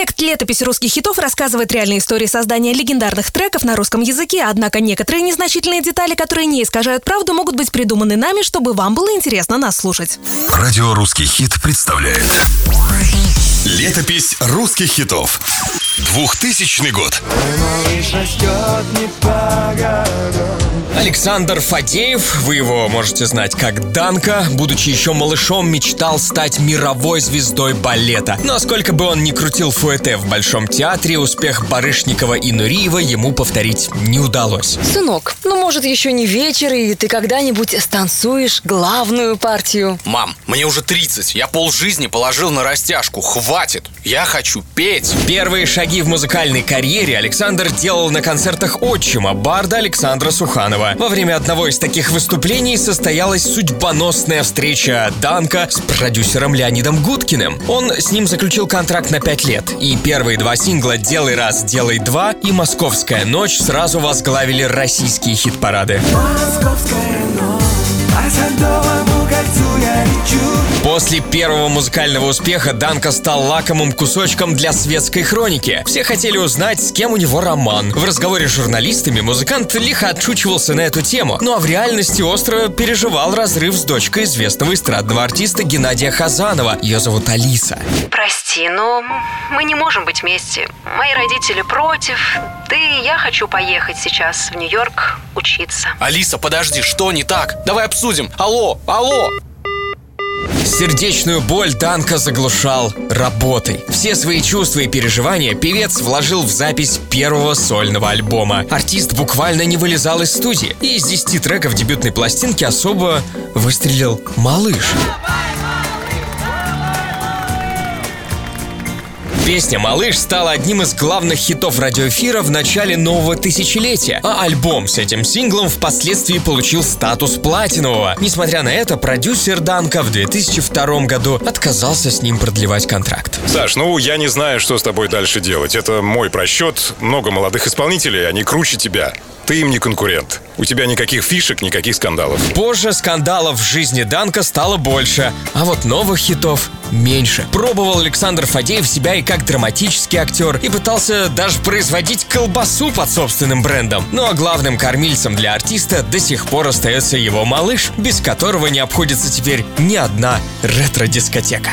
Проект «Летопись русских хитов» рассказывает реальные истории создания легендарных треков на русском языке, однако некоторые незначительные детали, которые не искажают правду, могут быть придуманы нами, чтобы вам было интересно нас слушать. Радио «Русский хит» представляет. Летопись русских хитов 2000 год Александр Фадеев, вы его можете знать как Данка, будучи еще малышом, мечтал стать мировой звездой балета. Но сколько бы он ни крутил фуэте в Большом театре, успех Барышникова и Нуриева ему повторить не удалось. Сынок, ну может еще не вечер, и ты когда-нибудь станцуешь главную партию? Мам, мне уже 30, я полжизни положил на растяжку, хватит, я хочу петь. Первые шаги в музыкальной карьере Александр делал на концертах отчима, барда Александра Суханова. Во время одного из таких выступлений состоялась судьбоносная встреча Данка с продюсером Леонидом Гудкиным. Он с ним заключил контракт на 5 лет, и первые два сингла «Делай раз, делай два» и «Московская ночь» сразу возглавили российские хит-парады. Московская ночь, После первого музыкального успеха Данка стал лакомым кусочком для светской хроники. Все хотели узнать, с кем у него роман. В разговоре с журналистами музыкант лихо отшучивался на эту тему, ну а в реальности остро переживал разрыв с дочкой известного эстрадного артиста Геннадия Хазанова. Ее зовут Алиса. Прости, но мы не можем быть вместе. Мои родители против. Ты и я хочу поехать сейчас в Нью-Йорк учиться. Алиса, подожди, что не так? Давай обсудим. Алло, алло! Сердечную боль Данка заглушал работой. Все свои чувства и переживания певец вложил в запись первого сольного альбома. Артист буквально не вылезал из студии, и из 10 треков дебютной пластинки особо выстрелил «Малыш». Песня «Малыш» стала одним из главных хитов радиоэфира в начале нового тысячелетия, а альбом с этим синглом впоследствии получил статус платинового. Несмотря на это, продюсер Данка в 2002 году отказался с ним продлевать контракт. Саш, ну я не знаю, что с тобой дальше делать. Это мой просчет. Много молодых исполнителей, они круче тебя. Ты им не конкурент. У тебя никаких фишек, никаких скандалов. Позже скандалов в жизни Данка стало больше, а вот новых хитов меньше. Пробовал Александр Фадеев себя и как драматический актер, и пытался даже производить колбасу под собственным брендом. Ну а главным кормильцем для артиста до сих пор остается его малыш, без которого не обходится теперь ни одна ретро-дискотека.